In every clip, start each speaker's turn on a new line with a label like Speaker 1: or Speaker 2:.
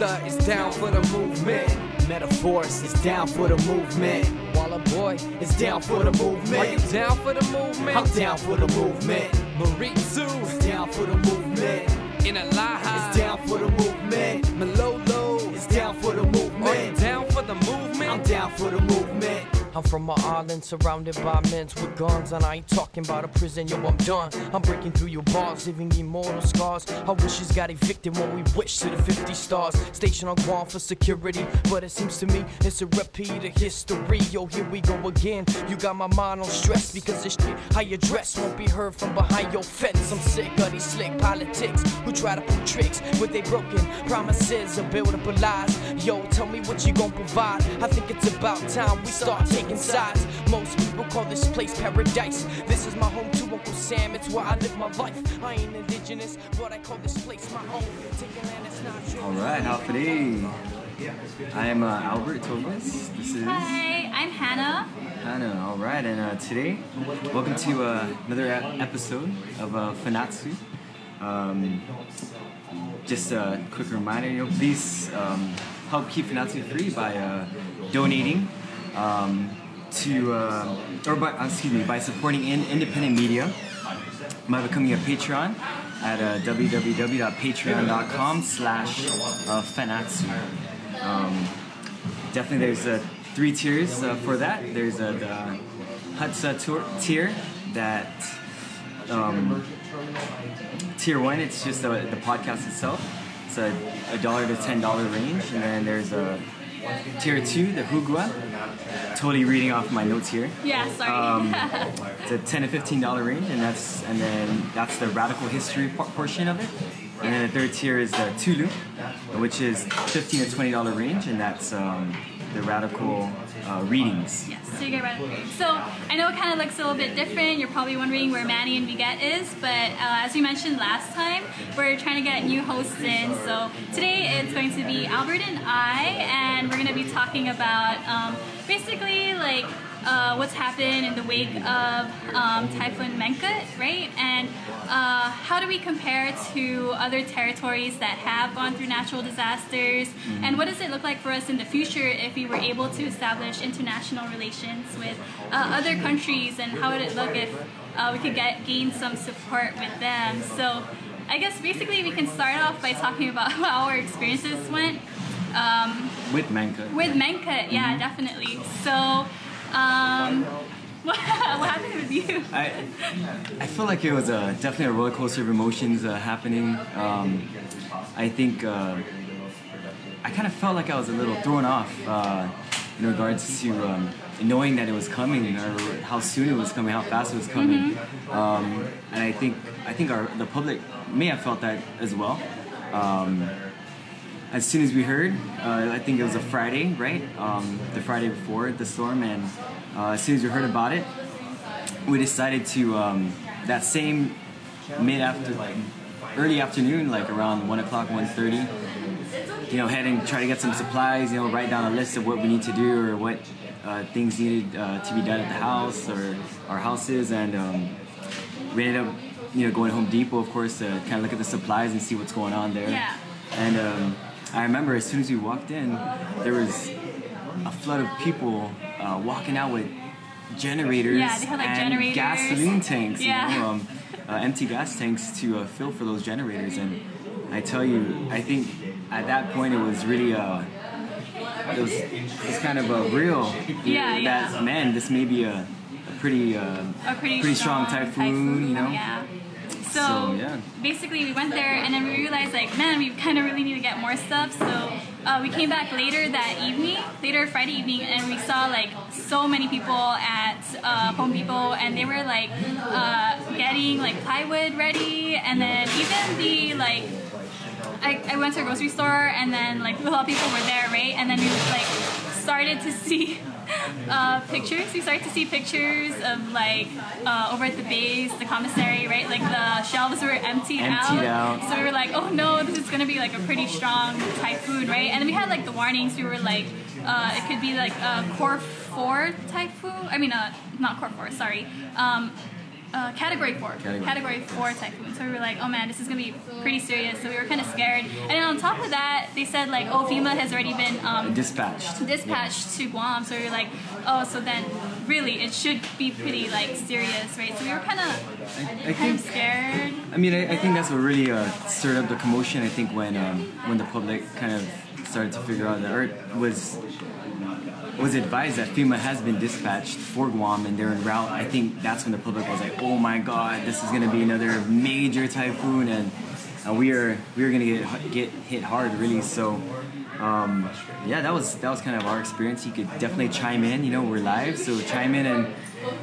Speaker 1: Arthur is down for the movement.
Speaker 2: Metaphors is down for the movement.
Speaker 1: Walla Boy
Speaker 2: is down for the movement.
Speaker 1: Are you down for the movement?
Speaker 2: I'm down for the movement.
Speaker 1: Maritzu
Speaker 2: is down for the movement.
Speaker 1: In Alaha
Speaker 2: is down for the movement.
Speaker 1: Malolo
Speaker 2: is down for the movement.
Speaker 1: Are you down for the movement?
Speaker 2: I'm down for the movement.
Speaker 3: I'm from an island surrounded by men with guns, and I ain't talking about a prison, yo, I'm done. I'm breaking through your bars, leaving immortal scars. Our wishes got evicted when we wish to the 50 stars. Station on Guam for security, but it seems to me it's a repeat of history. Yo, here we go again. You got my mind on stress because this shit, how you dress, won't be heard from behind your fence. I'm sick of these slick politics who try to pull tricks with they broken promises or build up lies. Yo, tell me what you gon' provide. I think it's about time we start taking sides. Most people call this place paradise. This is my home to Uncle Sam, it's where I live my life. I ain't indigenous, but I call this place my home. Taking land that's not yours.
Speaker 4: All right, Howdy. I am uh, Albert Thomas. This is
Speaker 5: Hi, I'm Hannah.
Speaker 4: Hannah. All right, and uh, today, welcome to uh, another episode of uh, Fanachu. Um, just a quick reminder, you know, please um, help keep Fanachu free by uh, donating um, to, uh, or by, excuse me, by supporting in independent media by becoming a Patreon at uh, www.patreon.com slash uh, fanachu. Um, definitely there's uh, three tiers uh, for that. There's uh, the Hacha tour, tier that um, tier one, it's just the, the podcast itself. It's a, a dollar to ten dollar range, and then there's a tier two, the Hugua. Totally reading off my notes here.
Speaker 5: Yeah, sorry.
Speaker 4: Um, it's a ten to fifteen dollar range, and that's and then that's the radical history portion of it. And then the third tier is the Tulu, which is fifteen to twenty dollar range, and that's um, the radical uh, readings.
Speaker 5: yes, so you get right. So I know it kind of looks a little bit different. You're probably wondering where Manny and Viget is, but uh, as we mentioned last time, we're trying to get new hosts in. So today it's going to be Albert and I, and we're going to be talking about um, basically like uh, what's happened in the wake of um, Typhoon Mangkhut, right? And uh, how do we compare to other territories that have gone through natural disasters? And what does it look like for us in the future if we were able to establish international relations with uh, other countries? And how would it look if uh, we could get gain some support with them? So I guess basically we can start off by talking about how our experiences went. Um,
Speaker 4: With Manka.
Speaker 5: with Mangkhut, yeah, definitely. So, um, what, what happened with you?
Speaker 4: I, I feel like it was a, definitely a roller coaster of emotions uh, happening. Um, I think uh, I kind of felt like I was a little thrown off uh, in regards to um, knowing that it was coming or how soon it was coming, how fast it was coming. Um, and I think I think our the public may have felt that as well. Um, as soon as we heard, uh, I think it was a Friday, right? Um, the Friday before the storm, and uh, as soon as we heard about it, we decided to um, that same mid after like early afternoon, like around one o'clock, 1.30, you know, head and try to get some supplies. You know, write down a list of what we need to do or what uh, things needed uh, to be done at the house or our houses, and um, we ended up, you know, going Home Depot, of course, to kind of look at the supplies and see what's going on there.
Speaker 5: Yeah.
Speaker 4: And um, I remember as soon as we walked in, there was a flood of people uh, walking out with generators
Speaker 5: Yeah, they had, like,
Speaker 4: and
Speaker 5: generators.
Speaker 4: gasoline tanks.
Speaker 5: Yeah.
Speaker 4: You know, um, uh, empty gas tanks to uh, fill for those generators. And I tell you, I think at that point it was really uh, it was it was kind of a real
Speaker 5: Yeah,
Speaker 4: that
Speaker 5: yeah.
Speaker 4: man, this may be a, a pretty uh,
Speaker 5: A pretty,
Speaker 4: strong, typhoon, you know.
Speaker 5: Yeah. So,
Speaker 4: So, yeah.
Speaker 5: basically, we went there and then we realized, like, man, we kind of really need to get more stuff. So uh, we came back later that evening, later Friday evening, and we saw like so many people at uh, Home Depot, and they were like uh, getting like plywood ready, and then even the like I, I went to a grocery store and then like a lot of people were there, right? And then we just like started to see uh, pictures. We started to see pictures of like uh, over at the base, the commissary, right? Like the shelves were emptied,
Speaker 4: Emptied out.
Speaker 5: So we were like, oh no, this is gonna be like a pretty strong typhoon, right? And then we had like the warnings. We were like, uh, it could be like a core four typhoon. I mean, uh, not core four. Sorry. Um, uh, category four.
Speaker 4: Category.
Speaker 5: four typhoon. So we were like, oh man, this is gonna be pretty serious. So we were kind of scared. And then on top of that, they said like, oh, FEMA has already been um,
Speaker 4: Dispatched.
Speaker 5: dispatched to Guam. So we were like, oh, so then really it should be pretty like serious, right? So we were kind of
Speaker 4: I, I
Speaker 5: kind of scared.
Speaker 4: I mean, I, I think that's what really uh, stirred up the commotion. I think when um, when the public kind of started to figure out that Earth was was advised that FEMA has been dispatched for Guam and they're en route. I think that's when the public was like, "Oh my God, this is going to be another major typhoon," and uh, we are we are going to get get hit hard, really. So. Um, yeah, that was that was kind of our experience. You could definitely chime in. You know, we're live, so chime in and, and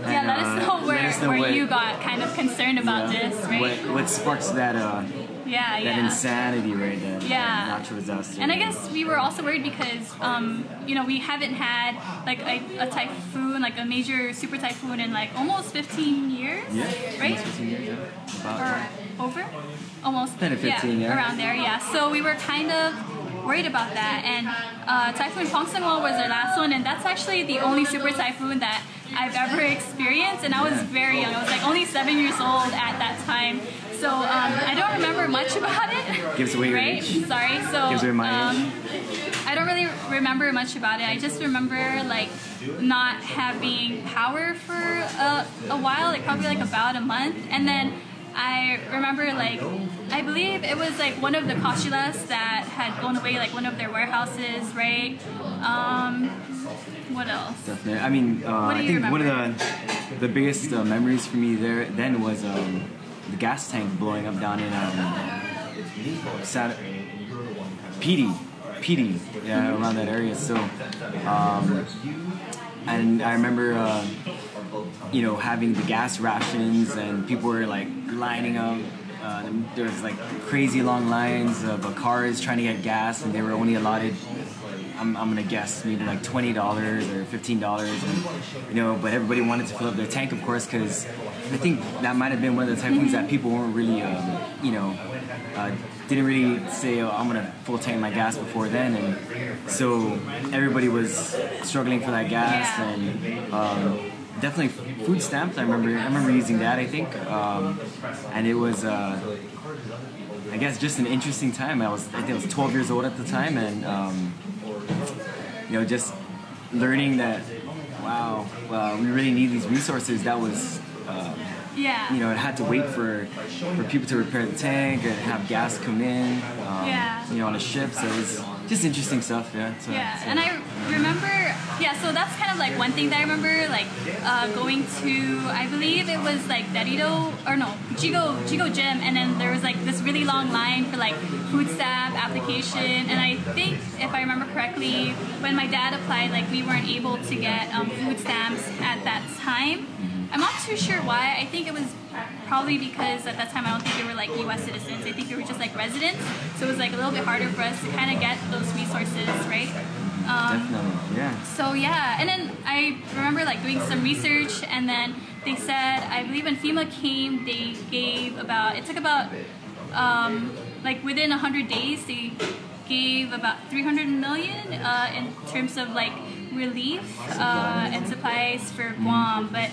Speaker 5: Yeah, let
Speaker 4: uh,
Speaker 5: us know where,
Speaker 4: us know
Speaker 5: where
Speaker 4: what,
Speaker 5: you got kind of concerned about
Speaker 4: yeah,
Speaker 5: this, right?
Speaker 4: What what sparks that uh,
Speaker 5: yeah,
Speaker 4: that
Speaker 5: yeah.
Speaker 4: insanity, right? there.
Speaker 5: Yeah.
Speaker 4: natural disaster.
Speaker 5: And I guess we were also worried because, um, you know, we haven't had like a, a typhoon, like a major super typhoon in like almost 15 years,
Speaker 4: yeah,
Speaker 5: right?
Speaker 4: almost 15 years, yeah. About,
Speaker 5: Or over? Almost.
Speaker 4: 10 to 15, yeah.
Speaker 5: Around there, yeah. So we were kind of worried about that. And uh, Typhoon Pongsona was our last one, and that's actually the only super typhoon that I've ever experienced. And I was very young. I was like only seven years old at that time. So um, I don't remember much about it.
Speaker 4: Gives away your
Speaker 5: right?
Speaker 4: age.
Speaker 5: Sorry. So
Speaker 4: Gives away my
Speaker 5: um, I don't really remember much about it. I just remember like not having power for a, a while, like probably like about a month, and then I remember like I believe it was like one of the Cost-U-Less that had gone away, like one of their warehouses, right? Um, what else?
Speaker 4: Definitely. I mean, uh, I think one of the the biggest uh, memories for me there then was um, the gas tank blowing up down in um, Sat- PD, PD, yeah, around that area. So, um, and I remember, uh, you know, having the gas rations and people were like lining up. Uh, there was like crazy long lines of uh, cars trying to get gas, and they were only allotted I'm, I'm gonna guess maybe like twenty dollars or fifteen dollars, you know, but everybody wanted to fill up their tank, of course, because I think that might have been one of the typhoons that people weren't really, um, you know, uh, didn't really say, oh, I'm gonna full tank my gas before then, and so everybody was struggling for that gas, and um, definitely food stamps. I remember, I remember using that. I think, um, and it was. Uh, I guess just an interesting time. I was I think I was 12 years old at the time, and um, you know, just learning that wow, uh, we really need these resources. That was, uh,
Speaker 5: Yeah.
Speaker 4: you know, it had to wait for for people to repair the tank and have gas come in. Um,
Speaker 5: Yeah.
Speaker 4: You know, on a ship. So it was just interesting stuff. Yeah. So,
Speaker 5: Yeah,
Speaker 4: so-
Speaker 5: and I remember, yeah, so that's kind of like one thing that I remember, like uh, going to, I believe it was like Derito, or no, Yigo, Yigo Gym, and then there was like this really long line for like food stamp application, and I think, if I remember correctly, when my dad applied, like we weren't able to get um, food stamps at that time. I'm not too sure why. I think it was probably because at that time I don't think they were like U.S. citizens. I think they were just like residents. So it was like a little bit harder for us to kind of get those resources, right? Um,
Speaker 4: Definitely. Yeah.
Speaker 5: so yeah, and then I remember like doing some research, and then they said I believe when FEMA came, they gave about it took about um, like within hundred days they gave about 300 million uh, in terms of like relief uh, and supplies for Guam, but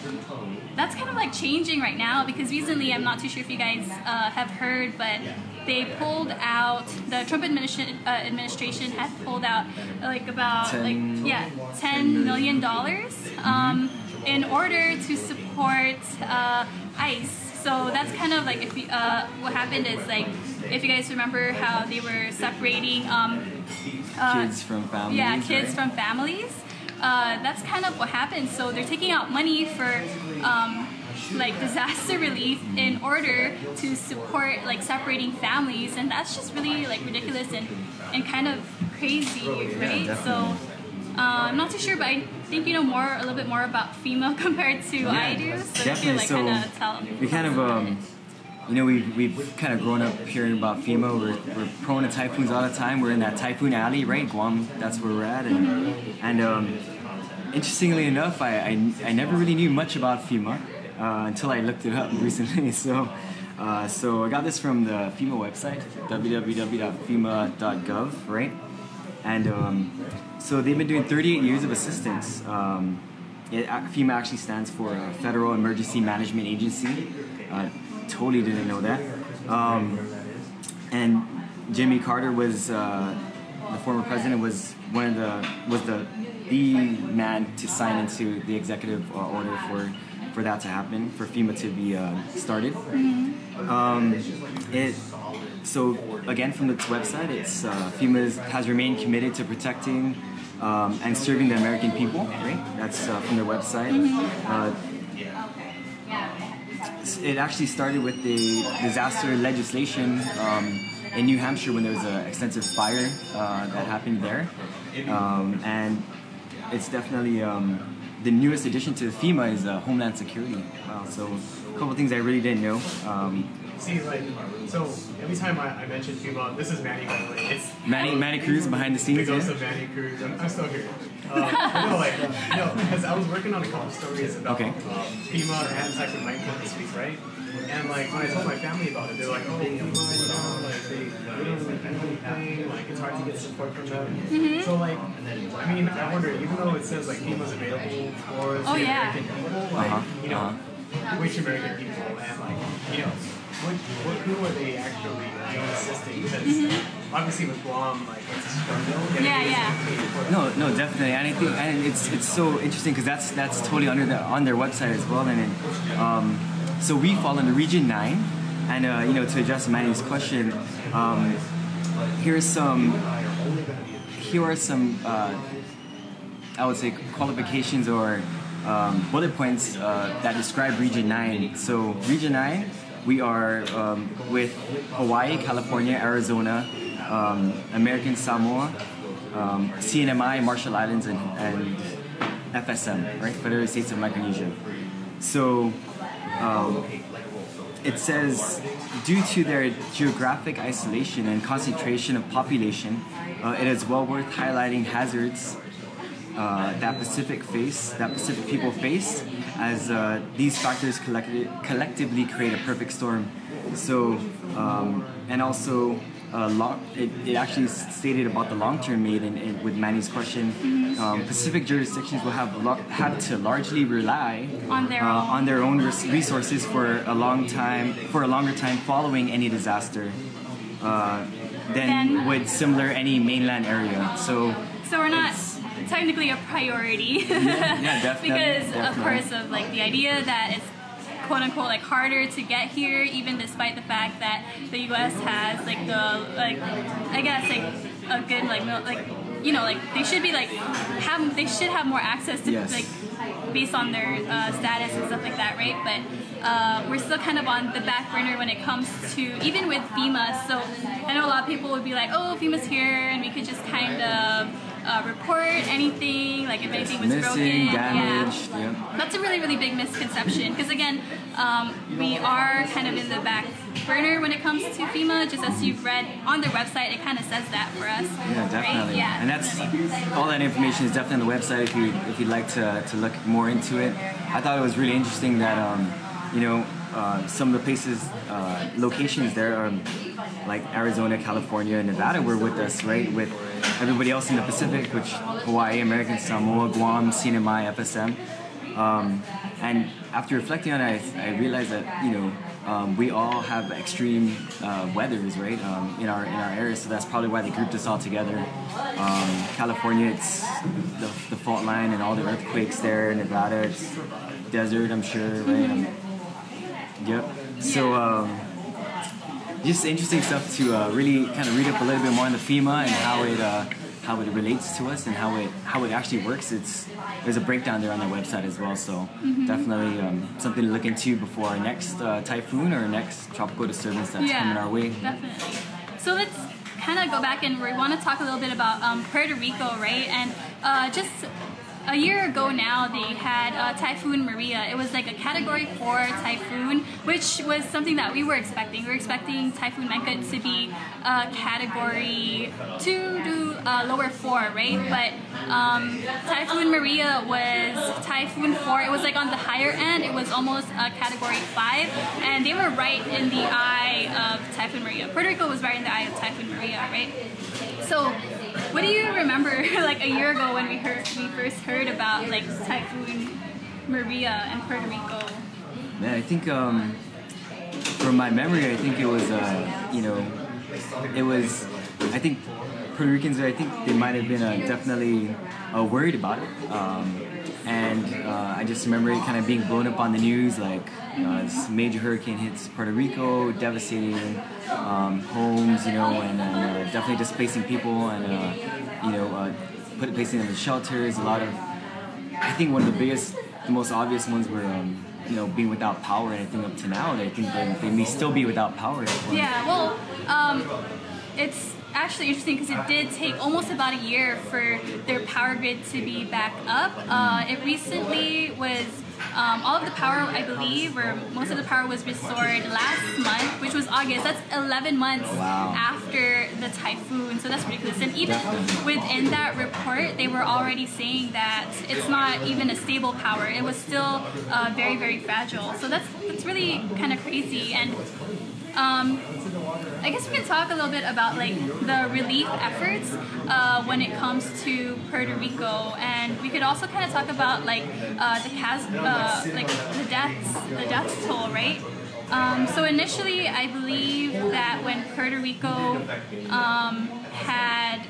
Speaker 5: that's kind of like changing right now because recently I'm not too sure if you guys uh, have heard, but they pulled out the Trump administration uh, administration had pulled out like about
Speaker 4: Ten-
Speaker 5: like yeah ten million dollars um, in order to support uh, ICE. So that's kind of like if you, uh, what happened is like if you guys remember how they were separating um, uh,
Speaker 4: Kids from families.
Speaker 5: yeah, kids
Speaker 4: right?
Speaker 5: from families. Uh, that's kind of what happened. So they're taking out money for um, like disaster relief in order to support like separating families, and that's just really like ridiculous and and kind of crazy, right? so. Uh, I'm not too sure, but I think you know more, a little bit more about FEMA compared to I do. So you
Speaker 4: definitely.
Speaker 5: like
Speaker 4: so
Speaker 5: kind of tell.
Speaker 4: we kind of, um, you know, we've, we've kind of grown up hearing about FEMA. We're, we're prone to typhoons all the time. We're in that typhoon alley, right? Guam, that's where we're at. And, and um, interestingly enough, I, I, I never really knew much about FEMA uh, until I looked it up recently. So, uh, so I got this from the FEMA website, www.fema.gov, right? And um, so they've been doing 38 years of assistance. Um, it, FEMA actually stands for uh, Federal Emergency Management Agency. Uh, totally didn't know that. Um, and Jimmy Carter was uh, the former president was one of the was the the man to sign into the executive uh, order for for that to happen for FEMA to be uh, started. Um, it so again from its website, it's uh, FEMA has remained committed to protecting um, and serving the American people. Right, that's uh, from their website. Uh, it actually started with the disaster legislation um, in New Hampshire when there was an extensive fire uh, that happened there, um, and it's definitely um, the newest addition to FEMA is uh, Homeland Security. Wow, so a couple things I really didn't know. Um,
Speaker 6: See, like, so every time I, I mention FEMA, this is Manny, by the way. It's
Speaker 4: Manny Manny Cruz behind the
Speaker 6: the
Speaker 4: scenes.
Speaker 6: ghost
Speaker 4: Yeah?
Speaker 6: of Manny Cruz. I'm, I'm still here. Uh, no, like, uh, no, because I was working on a couple stories about
Speaker 4: Okay.
Speaker 6: um, FEMA and Second Mike this week, right? And like when I told my family about it, they're like, "Oh, FEMA, you know, like they, they don't really do anything. Like it's hard to get support from them." So like, I mean, I wonder, even though it says like FEMA's available for the
Speaker 5: Oh, yeah.
Speaker 6: American people, like
Speaker 4: Uh-huh,
Speaker 6: you know,
Speaker 4: uh-huh.
Speaker 6: which American people and like you know, what, what who are they actually you know, assisting? Because obviously with Guam, like it's a struggle.
Speaker 5: Yeah, yeah.
Speaker 4: No, no, definitely, and I think, and it's it's so interesting because that's that's totally under the on their website as well, and then, um, so we fall under Region Nine, and uh, you know to address Manny's question, um, here's some, here are some, uh, I would say qualifications or um, bullet points uh, that describe Region Nine. So Region Nine, we are um, with Hawaii, California, Arizona, um, American Samoa, um, CNMI, Marshall Islands, and, and FSM, right? Federated States of Micronesia. So um, it says, due to their geographic isolation and concentration of population, uh, it is well worth highlighting hazards uh, that Pacific face, that Pacific people face, as uh, these factors collectively, collectively create a perfect storm. So, um, and also, uh, long, it, it actually stated about the long-term aid in, in, with Manny's question. Um, Pacific jurisdictions will have lo- have to largely rely
Speaker 5: On their
Speaker 4: uh,
Speaker 5: own.
Speaker 4: on their own res- resources for a long time, for a longer time following any disaster. Uh, than
Speaker 5: Then-
Speaker 4: with similar any mainland area. So
Speaker 5: So we're not technically a priority.
Speaker 4: yeah, definitely,
Speaker 5: because of
Speaker 4: definitely.
Speaker 5: course of like the idea that it's quote unquote like harder to get here, even despite the fact that the U.S. has like the like I guess like a good like mil- like you know like they should be like have they should have more access to
Speaker 4: Yes.
Speaker 5: like based on their uh, status and stuff like that, right? But uh, we're still kind of on the back burner when it comes to even with FEMA. So I know a lot of people would be like, "Oh, FEMA's here, and we could just kind of uh, report anything, like if anything was
Speaker 4: missing,
Speaker 5: broken."
Speaker 4: damaged.
Speaker 5: Yeah.
Speaker 4: Yeah.
Speaker 5: That's a really, really big misconception because again, um, we are kind of in the back burner when it comes to FEMA. Just as you've read on their website, it kind of says that for us.
Speaker 4: Yeah, definitely.
Speaker 5: Right? Yeah,
Speaker 4: and that's all that information is definitely on the website if you if you'd like to, to look more into it. I thought it was really interesting that um, you know uh, some of the places uh, locations there are like Arizona, California, Nevada were with us, right? With everybody else in the Pacific, which Hawaii, American Samoa, Guam, CNMI, FSM. Um, and after reflecting on it, I, I realized that you know um, we all have extreme uh, weathers, right, um, in our in our area. So that's probably why they grouped us all together. Um, California, it's the, the fault line and all the earthquakes there. Nevada, it's desert, I'm sure, right? Um, yep. So. Just interesting stuff to uh, really kind of read up a little bit more on the FEMA and how it uh, how it relates to us and how it how it actually works. It's there's a breakdown there on their website as well. So definitely um, something to look into before our next uh, typhoon or next tropical disturbance that's coming our way.
Speaker 5: Definitely. So let's kind of go back and we want to talk a little bit about um, Puerto Rico, right? And uh, just a year ago now, they had uh, Typhoon Maria. It was like a Category 4 typhoon, which was something that we were expecting. We were expecting Typhoon Mangkhut to be a Category 2 to uh, lower 4, right? But um, Typhoon Maria was Typhoon 4. It was like on the higher end. It was almost a Category 5. And they were right in the eye of Typhoon Maria. Puerto Rico was right in the eye of Typhoon Maria, right? So what do you remember like a year ago when we heard we first heard about like Typhoon Maria and Puerto Rico?
Speaker 4: Man, I think um, from my memory, I think it was, uh, you know, it was, I think Puerto Ricans, I think they might have been uh, definitely uh, worried about it. Um, and uh, I just remember it kind of being blown up on the news, like uh, this major hurricane hits Puerto Rico, devastating um, homes, you know, and, and uh, definitely displacing people and, uh, you know, uh, put, placing them in shelters. A lot of, I think one of the biggest, the most obvious ones were, um, you know, being without power. And I think up to now, I think they, they may still be without power.
Speaker 5: Yeah, well, um, it's actually interesting because it did take almost about a year for their power grid to be back up. Uh, it recently was. Um, all of the power, I believe, or most of the power was restored last month, which was August. That's 11 months
Speaker 4: Wow.
Speaker 5: after the typhoon, so that's ridiculous. And even within that report, they were already saying that it's not even a stable power. It was still uh, very, very fragile. So that's that's really kind of crazy. And um, I guess we can talk a little bit about like the relief efforts uh, when it comes to Puerto Rico, and we could also kind of talk about like uh, the cas- uh, like the deaths, the death toll, right? Um, so initially, I believe that when Puerto Rico um, had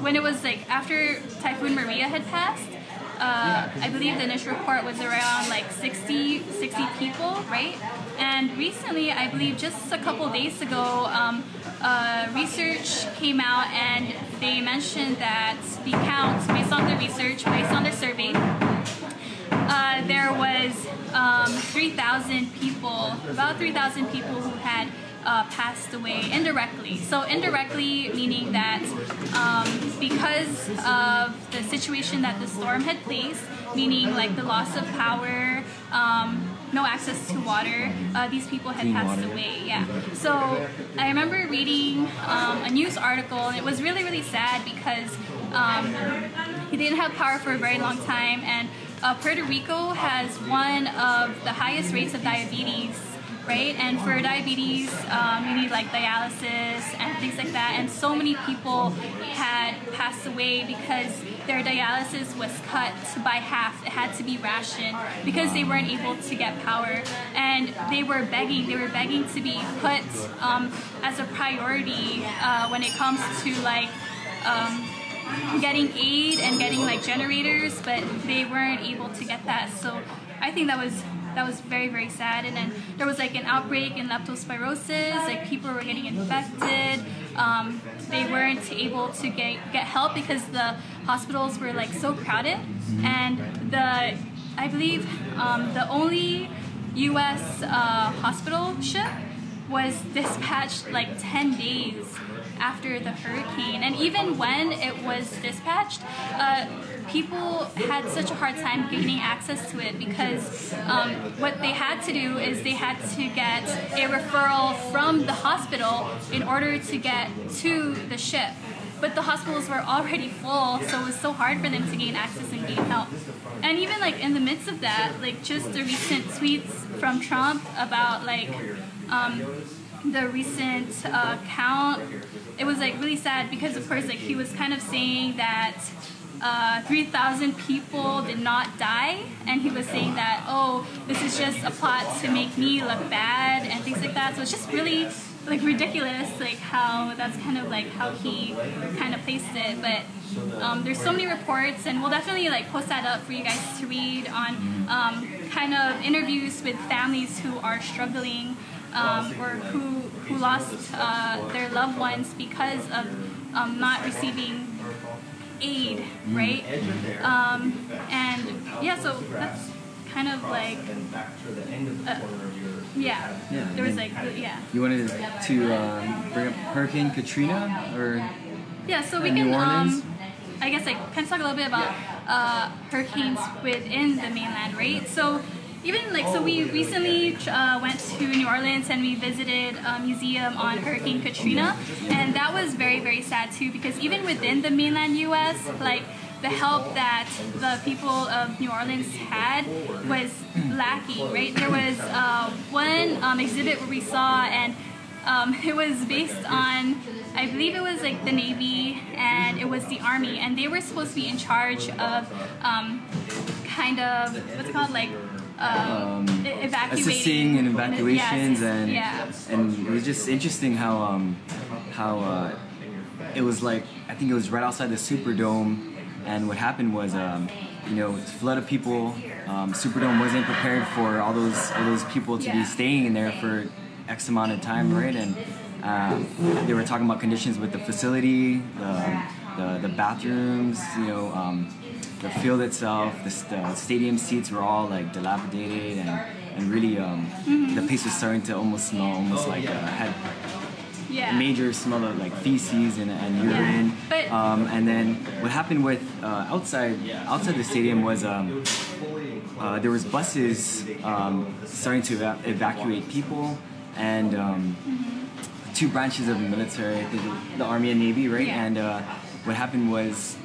Speaker 5: when it was like after Typhoon Maria had passed, uh, I believe the initial report was around like 60, 60 people, right? And recently, I believe just a couple days ago, um, uh, research came out and they mentioned that the count, based on the research, based on the survey, uh, there was um, 3,000 people, about 3,000 people who had uh, passed away indirectly. So indirectly meaning that um, because of the situation that the storm had placed, meaning like the loss of power, um, no access to water, uh, these people had
Speaker 4: Clean
Speaker 5: passed
Speaker 4: water.
Speaker 5: away. Yeah. So I remember reading um, a news article, and it was really really sad because. Um, he didn't have power for a very long time, and uh, Puerto Rico has one of the highest rates of diabetes, right? And for diabetes, um, you need like dialysis and things like that. And so many people had passed away because their dialysis was cut by half. It had to be rationed because they weren't able to get power, and they were begging. They were begging to be put um, as a priority uh, when it comes to like. Um, getting aid and getting like generators, but they weren't able to get that. So I think that was that was very very sad. And then there was like an outbreak in leptospirosis. Like people were getting infected. Um, they weren't able to get get help because the hospitals were like so crowded. And the I believe um, the only U.S. Uh, hospital ship was dispatched like 10 days after the hurricane. And even when it was dispatched, uh, people had such a hard time gaining access to it because um, what they had to do is they had to get a referral from the hospital in order to get to the ship. But the hospitals were already full, so it was so hard for them to gain access and gain help. And even like in the midst of that, like just the recent tweets from Trump about like um, the recent uh, count, it was like really sad because of course like he was kind of saying that uh, 3,000 people did not die, and he was saying that oh this is just a plot to make me look bad and things like that. So it's just really like ridiculous like how that's kind of like how he kind of placed it but um, there's so many reports and we'll definitely like post that up for you guys to read on um, kind of interviews with families who are struggling um, or who who lost uh, their loved ones because of um, not receiving aid right? um, and yeah so that's kind of like uh, yeah.
Speaker 4: Yeah,
Speaker 5: there was like yeah.
Speaker 4: You wanted to um, bring up Hurricane Katrina, or
Speaker 5: Yeah, so we can,
Speaker 4: New Orleans?
Speaker 5: um, I guess, like, kind of talk a little bit about uh, hurricanes within the mainland, right? So, even like, so we recently uh, went to New Orleans and we visited a museum on Hurricane Katrina, and that was very, very sad too because even within the mainland U.S., like, the help that the people of New Orleans had was lacking, right? There was uh, one um, exhibit where we saw, and um, it was based on, I believe it was like the Navy and it was the Army, and they were supposed to be in charge of um, kind of what's it called like. Um, evacuating
Speaker 4: assisting in evacuations
Speaker 5: Yes,
Speaker 4: and
Speaker 5: yeah.
Speaker 4: and it was just interesting how um, how uh, it was like I think it was right outside the Superdome, and what happened was um, you know it's a flood of people. Um, Superdome wasn't prepared for all those all those people to
Speaker 5: Yeah.
Speaker 4: be staying in there for X amount of time, right? And um, they were talking about conditions with the facility, the the, the bathrooms, you know. The field itself, the, the stadium seats were all like dilapidated and, and really um,
Speaker 5: Mm-hmm.
Speaker 4: the place was starting to almost smell almost like uh, had
Speaker 5: yeah.
Speaker 4: major smell of like feces and, and urine.
Speaker 5: But-
Speaker 4: um, and then what happened with uh, outside outside the stadium was um, uh, there was buses um, starting to eva- evacuate people and um,
Speaker 5: Mm-hmm.
Speaker 4: two branches of the military, I think the Army and Navy, right?
Speaker 5: Yeah.
Speaker 4: And uh, what happened was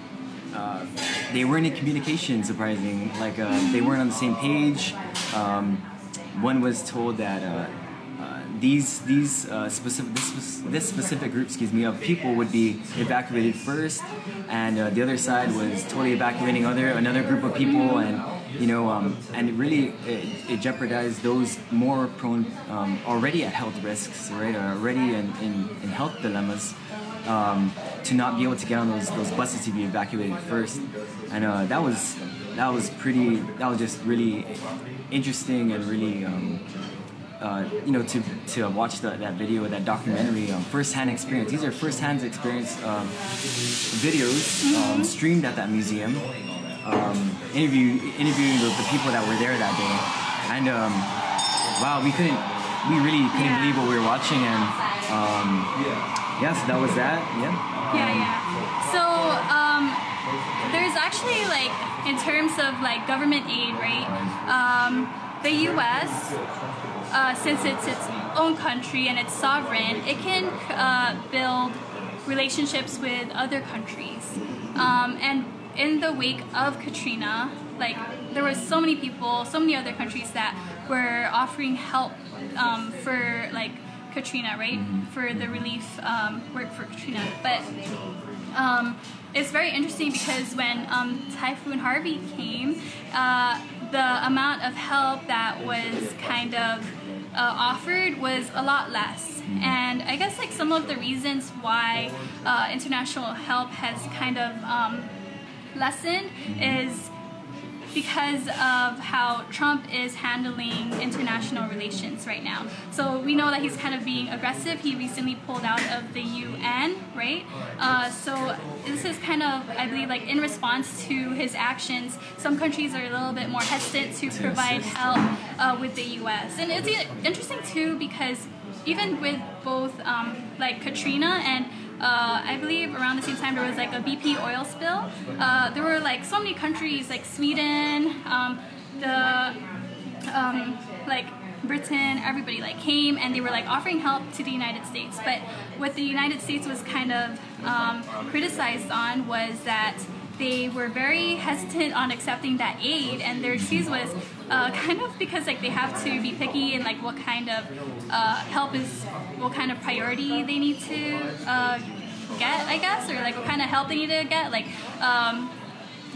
Speaker 4: uh, they weren't in communication. Surprising, like uh, they weren't on the same page. Um, one was told that uh, uh, these these uh, specific this, this specific group, excuse me, of people would be evacuated first, and uh, the other side was totally evacuating other another group of people, and you know, um, and it really it, it jeopardized those more prone um, already at health risks, right, already in, in, in health dilemmas um, to not be able to get on those those buses to be evacuated first, and uh, that was that was pretty that was just really interesting and really um, uh, you know to to watch the, that video that documentary um, first-hand experience. These are first-hand experience um, videos um, streamed at that museum. Um, interview interviewing the, the people that were there that day, and um, wow, we couldn't we really couldn't
Speaker 5: Yeah.
Speaker 4: believe what we were watching and. So that was that. Yeah.
Speaker 5: Yeah, yeah. So, um, there's actually like, in terms of like government aid, right? Um, the U.S. Uh, since it's its own country and it's sovereign, it can uh, build relationships with other countries. Um, and in the wake of Katrina, like there were so many people, so many other countries that were offering help um, for like Katrina, right? For the relief um, work for Katrina. But um, it's very interesting because when um, Typhoon Harvey came, uh, the amount of help that was kind of uh, offered was a lot less. And I guess like some of the reasons why uh, international help has kind of um, lessened is because of how Trump is handling international relations right now. So we know that he's kind of being aggressive. He recently pulled out of the UN, right? Uh, so this is kind of, I believe, like in response to his actions, some countries are a little bit more hesitant to provide help uh, with the U.S. And it's interesting too because even with both um, like Katrina and uh, I believe around the same time there was like a BP oil spill. Uh, there were like so many countries like Sweden, um, the um, like Britain, everybody like came and they were like offering help to the United States. But what the United States was kind of um, criticized on was that they were very hesitant on accepting that aid, and their excuse was uh, kind of because like they have to be picky and like what kind of uh, help is what kind of priority they need to uh, get, I guess, or like what kind of help they need to get, like. Um,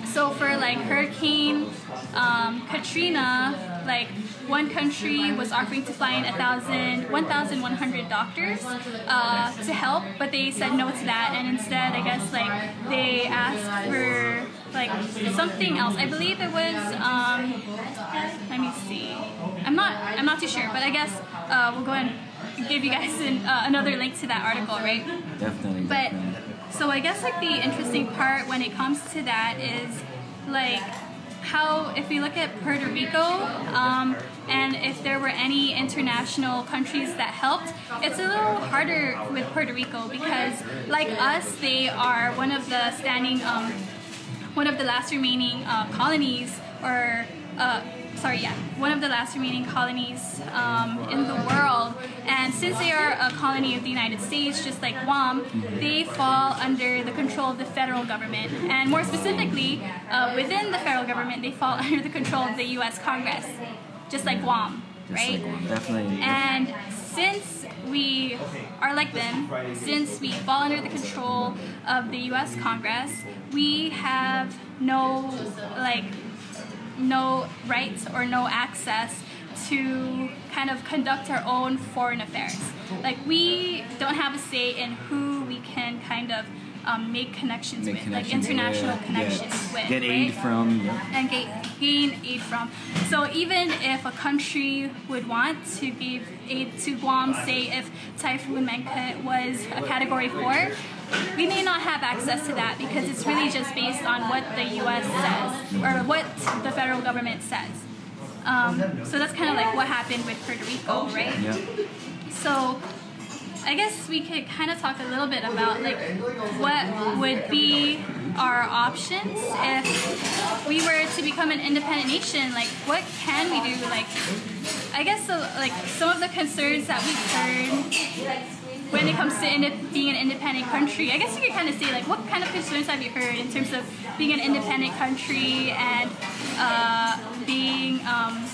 Speaker 5: so for like Hurricane um, Katrina, like one country was offering to fly in a thousand, 1,100 doctors uh, to help, but they said no to that, and instead, I guess like they asked for like something else. I believe it was. Um, let me see. I'm not. I'm not too sure, but I guess uh, we'll go and give you guys an, uh, another link to that article, right?
Speaker 4: Definitely.
Speaker 5: But
Speaker 4: definitely.
Speaker 5: so I guess like the interesting part when it comes to that is like how if we look at Puerto Rico um, and if there were any international countries that helped, it's a little harder with Puerto Rico because like us, they are one of the standing, um, one of the last remaining uh, colonies or. Uh, sorry, yeah, one of the last remaining colonies um, in the world. And since they are a colony of the United States, just like Guam, they fall under the control of the federal government. And more specifically, uh, within the federal government, they fall under the control of the U.S. Congress, just like Guam, right?
Speaker 4: like one, definitely.
Speaker 5: And since we are like them, since we fall under the control of the U.S. Congress, we have no like no rights or no access to kind of conduct our own foreign affairs. Like we don't have a say in who we can kind of um, make connections
Speaker 4: Make
Speaker 5: with,
Speaker 4: connections,
Speaker 5: like international
Speaker 4: yeah,
Speaker 5: connections
Speaker 4: yeah.
Speaker 5: with.
Speaker 4: Get aid from. Yeah.
Speaker 5: and get, gain aid from. So even if a country would want to give aid to Guam, say if Typhoon Mangkhut was a Category 4, we may not have access to that because it's really just based on what the U.S. says or what the federal government says. Um, so that's kind of like what happened with Puerto Rico, right?
Speaker 4: Yeah.
Speaker 5: So I guess we could kind of talk a little bit about like what would be our options if we were to become an independent nation. Like, what can we do? Like, I guess so, like some of the concerns that we've heard when it comes to being an independent country. I guess you could kind of say like, what kind of concerns have you heard in terms of being an independent country and uh, being um,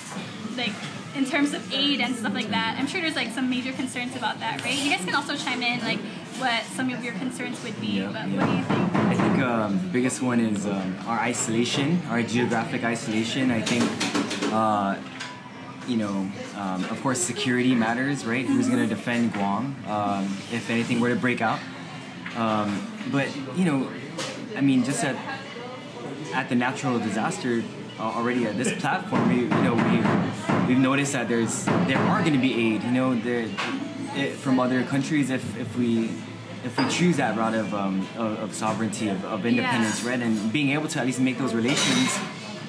Speaker 5: like in terms of aid and stuff like that. I'm sure there's like some major concerns about that, right? You guys can also chime in like what some of your concerns would be.
Speaker 4: Yeah,
Speaker 5: but
Speaker 4: yeah.
Speaker 5: what do you think?
Speaker 4: I think um, the biggest one is um, our isolation, our geographic isolation. I think, uh, you know, um, of course, security matters, right? Who's going to defend Guam um, if anything were to break out? Um, but you know, I mean, just at at the natural disaster uh, already at this platform, we you know we we've noticed that there's there are going to be aid, you know, there it, from other countries if if we if we choose that route of um, of, of sovereignty of, of independence,
Speaker 5: Yeah.
Speaker 4: right, and being able to at least make those relations,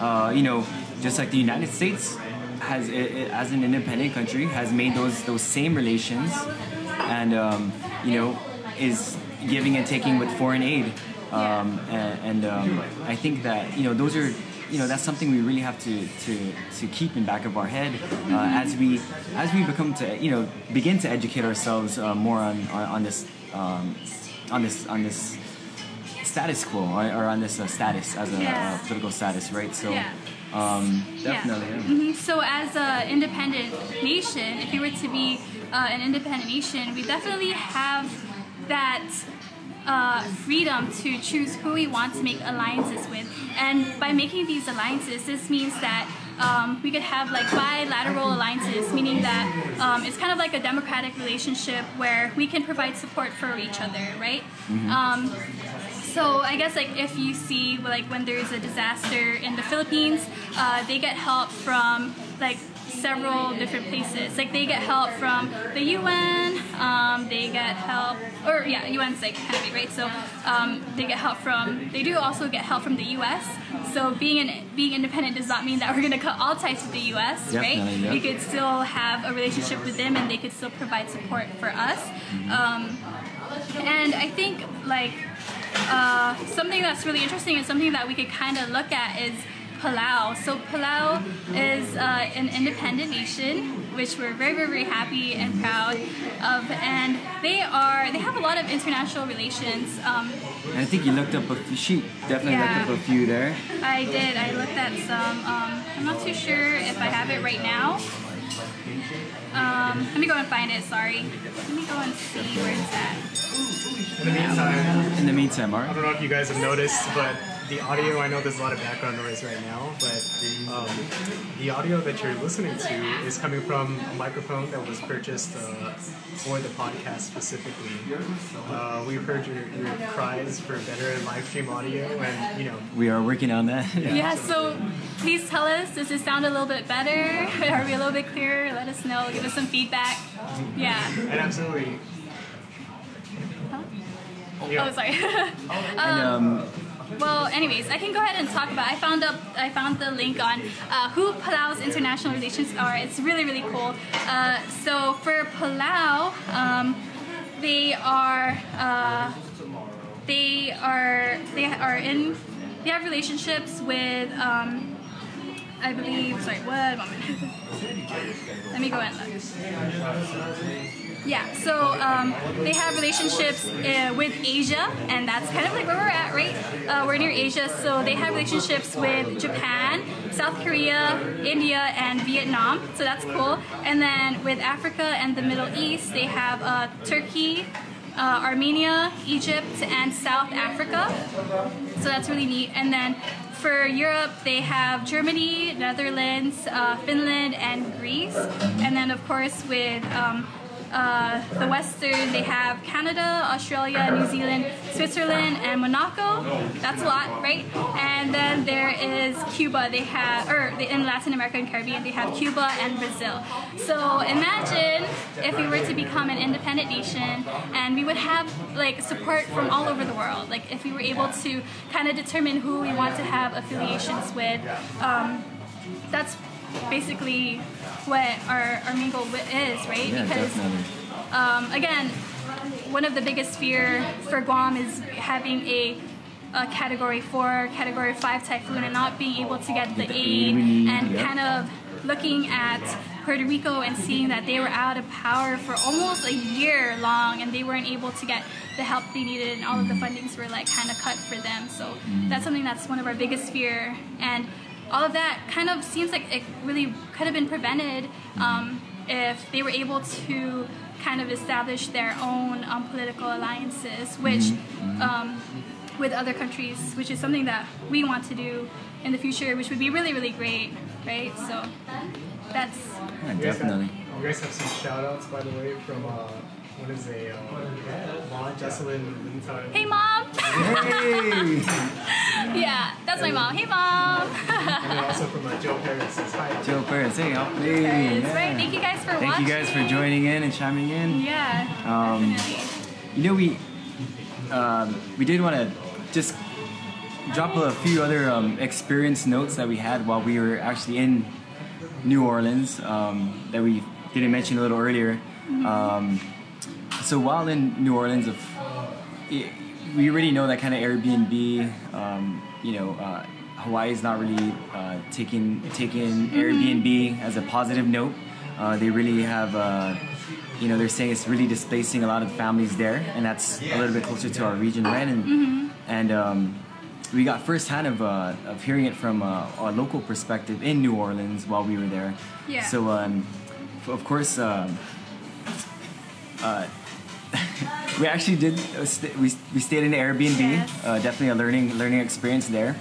Speaker 4: uh, you know, just like the United States has, i i as an independent country, has made those those same relations, and um, you know, is giving and taking with foreign aid, um, and, and um, I think that you know those are. You know that's something we really have to, to, to keep in back of our head uh, as we as we become to you know begin to educate ourselves uh, more on, on, on this um, on this on this status quo or, or on this uh, status as a
Speaker 5: Yeah.
Speaker 4: uh, political status, right? So,
Speaker 5: Yeah.
Speaker 4: Um, definitely. yeah.
Speaker 5: Mhm. So, as an independent nation, if you were to be uh, an independent nation, we definitely have that uh, freedom to choose who we want to make alliances with. And by making these alliances, this means that um, we could have like bilateral alliances, meaning that um, it's kind of like a democratic relationship where we can provide support for each other, right? Um, so I guess like if you see like when there's a disaster in the Philippines, uh, they get help from like several different places. Like they get help from the UN, um, they get help, or yeah, UN's like kind of big, right? So um, they get help from. They do also get help from the US. So being an being independent does not mean that we're gonna cut all ties with the US, right?
Speaker 4: Definitely, yeah.
Speaker 5: We could still have a relationship with them, and they could still provide support for us. Um, and I think like uh, something that's really interesting and something that we could kind of look at is Palau. So Palau is uh, an independent nation, which we're very, very, very happy and proud of, and they are they have a lot of international relations. Um,
Speaker 4: And I think you looked up a few. She definitely
Speaker 5: Yeah.
Speaker 4: looked up a few there.
Speaker 5: I did. I looked at some. Um, I'm not too sure if I have it right now. Um, let me go and find it. Sorry. Let me go and see where it's at.
Speaker 6: In the meantime,
Speaker 4: In the meantime,
Speaker 6: I don't know if you guys have noticed, but the audio, I know there's a lot of background noise right now, but um, the audio that you're listening to is coming from a microphone that was purchased uh, for the podcast specifically. Uh, we've heard your, your cries for better live stream audio, and you know,
Speaker 4: We are working on that.
Speaker 5: Yeah, so please tell us, does it sound a little bit better? Are we a little bit clearer? Let us know, give us some feedback. Yeah.
Speaker 6: and absolutely.
Speaker 5: Oh, sorry.
Speaker 4: and um,
Speaker 5: well, anyways, I can go ahead and talk about. I found up. I found the link on uh, who Palau's international relations are. It's really really cool. Uh, so for Palau, um, they are uh, they are they are in they have relationships with um, I believe. Sorry, one moment. Let me go and look. Yeah, so um, they have relationships uh, with Asia, and that's kind of like where we're at, right? Uh, we're near Asia, so they have relationships with Japan, South Korea, India, and Vietnam. So that's cool. And then with Africa and the Middle East, they have uh, Turkey, uh, Armenia, Egypt, and South Africa. So that's really neat. And then for Europe, they have Germany, Netherlands, uh, Finland, and Greece. And then, of course, with um, uh, the Western, they have Canada, Australia, New Zealand, Switzerland, and Monaco. That's a lot, right? And then there is Cuba. They have, or in Latin America and Caribbean, they have Cuba and Brazil. So imagine if we were to become an independent nation and we would have like support from all over the world. Like if we were able to kind of determine who we want to have affiliations with. Um, that's basically what our, our main goal is, right?
Speaker 4: Yeah,
Speaker 5: because
Speaker 4: definitely.
Speaker 5: um, again, one of the biggest fear for Guam is having a, a Category Four, Category Five typhoon, and not being able to get the
Speaker 4: The
Speaker 5: aid, and
Speaker 4: yep.
Speaker 5: kind of looking at Puerto Rico and seeing that they were out of power for almost a year long, and they weren't able to get the help they needed, and all of the fundings were like kind of cut for them. So that's something that's one of our biggest fear, and all of that kind of seems like it really could have been prevented um, if they were able to kind of establish their own um, political alliances, which um, with other countries, which is something that we want to do in the future, which would be really, really great, right? So that's
Speaker 4: Yeah, definitely.
Speaker 6: You guys have some shout outs, by the way, from uh, what is a uh, Mom, Jesselyn Linton.
Speaker 5: hey mom,
Speaker 4: Hey!
Speaker 5: yeah, that's my mom. Hey mom,
Speaker 6: And also from uh, Joe Paris hi.
Speaker 4: Joe Perez, hey, how
Speaker 5: That's
Speaker 4: yeah.
Speaker 5: right. Thank you guys for
Speaker 4: Thank
Speaker 5: watching.
Speaker 4: you guys for joining in and chiming in.
Speaker 5: Yeah,
Speaker 4: Um,
Speaker 5: definitely.
Speaker 4: You know, we um, we did want to just drop a few other um, experience notes that we had while we were actually in New Orleans um, that we didn't mention a little earlier. Um, so while in New Orleans, of it, we already know that kind of Airbnb. Um, you know, uh, Hawaii is not really uh, taking taking Airbnb as a positive note. Uh, they really have. Uh, you know, they're saying it's really displacing a lot of families there, and that's a little bit closer to our region, right? And and um, we got firsthand of, uh, of hearing it from uh, a local perspective in New Orleans while we were there.
Speaker 5: Yeah.
Speaker 4: So, um, f- of course, um, uh, we actually did. Uh, st- we, we stayed in an Airbnb.
Speaker 5: Yes.
Speaker 4: Uh, definitely a learning learning experience there.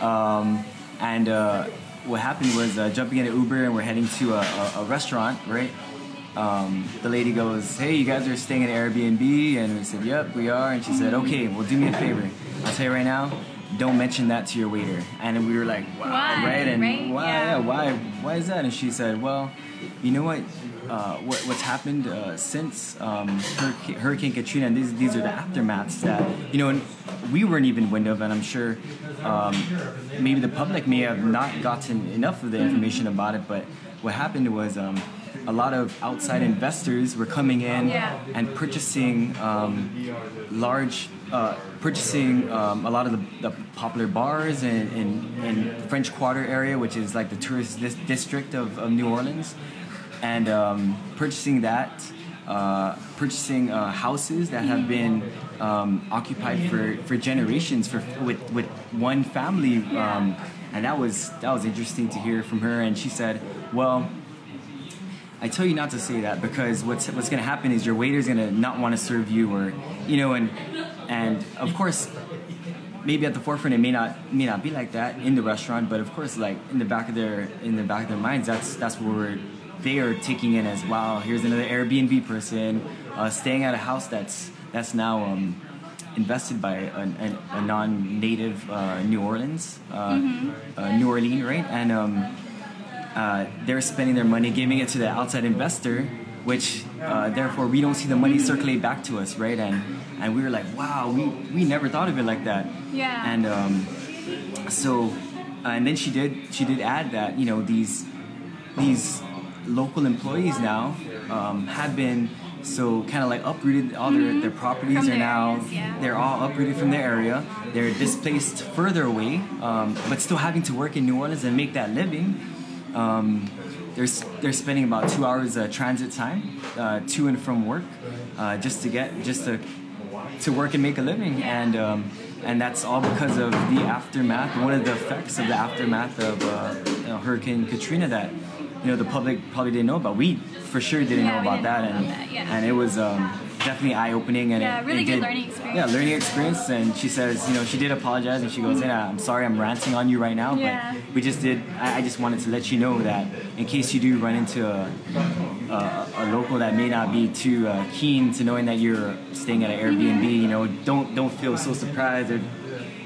Speaker 4: Um, and uh, what happened was uh, jumping in an Uber and we're heading to a, a, a restaurant, right? Um, the lady goes, "Hey, you guys are staying at Airbnb," and we said, "Yep, we are." And she said, "Okay, well, do me a favor. I'll tell you right now, don't mention that to your waiter." And we were like, "Wow,
Speaker 5: Why,
Speaker 4: right?" And
Speaker 5: right?
Speaker 4: why?
Speaker 5: Yeah,
Speaker 4: why? Why is that? And she said, "Well, you know what? Uh, what what's happened uh, since um, Hurricane, Hurricane Katrina? And these these are the aftermaths that you know we weren't even wind of, and I'm sure um, maybe the public may have not gotten enough of the information about it. But what happened was." Um, a lot of outside investors were coming in
Speaker 5: Yeah.
Speaker 4: and purchasing um, large, uh, purchasing um, a lot of the, the popular bars in, in, in French Quarter area, which is like the tourist dis- district of, of New Orleans, and um, purchasing that, uh, purchasing uh, houses that have been um, occupied for, for generations for with with one family, um, and that was that was interesting to hear from her. And she said, well. I tell you not to say that because what's what's gonna happen is your waiter's gonna not want to serve you, or you know, and and of course, maybe at the forefront it may not may not be like that in the restaurant, but of course, like in the back of their in the back of their minds, that's that's what we're they are taking in as wow. Here's another Airbnb person uh, staying at a house that's that's now. Um, invested by a, a, a non-native uh, New Orleans, uh, uh, New Orleans, right? And um, uh, they're spending their money giving it to the outside investor, which uh, therefore we don't see the money circulate back to us, right? And and we were like, wow, we, we never thought of it like that.
Speaker 5: Yeah.
Speaker 4: And um, so, uh, and then she did she did add that you know these these local employees now um, have been so kind of like uprooted all their, their properties
Speaker 5: From
Speaker 4: are now
Speaker 5: areas, yeah.
Speaker 4: they're all uprooted from their area they're displaced further away um, but still having to work in new orleans and make that living um, they're, they're spending about two hours uh, transit time uh, to and from work uh, just to get just to to work and make a living, and um, and that's all because of the aftermath. One of the effects of the aftermath of uh, you know, Hurricane Katrina that you know the public probably didn't know about. We for sure didn't
Speaker 5: Yeah,
Speaker 4: know about
Speaker 5: didn't
Speaker 4: that,
Speaker 5: know
Speaker 4: and
Speaker 5: about that, yeah.
Speaker 4: and it was um, definitely eye opening and
Speaker 5: Yeah,
Speaker 4: it,
Speaker 5: really
Speaker 4: it
Speaker 5: good
Speaker 4: did-
Speaker 5: learning experience.
Speaker 4: Yeah, learning experience, and she says, you know, she did apologize, and she goes, "Yeah, I'm sorry, I'm ranting on you right now,
Speaker 5: Yeah.
Speaker 4: but we just did. I, I just wanted to let you know that in case you do run into a, a, a local that may not be too uh, keen to knowing that you're staying at an Airbnb, you know, don't don't feel so surprised or."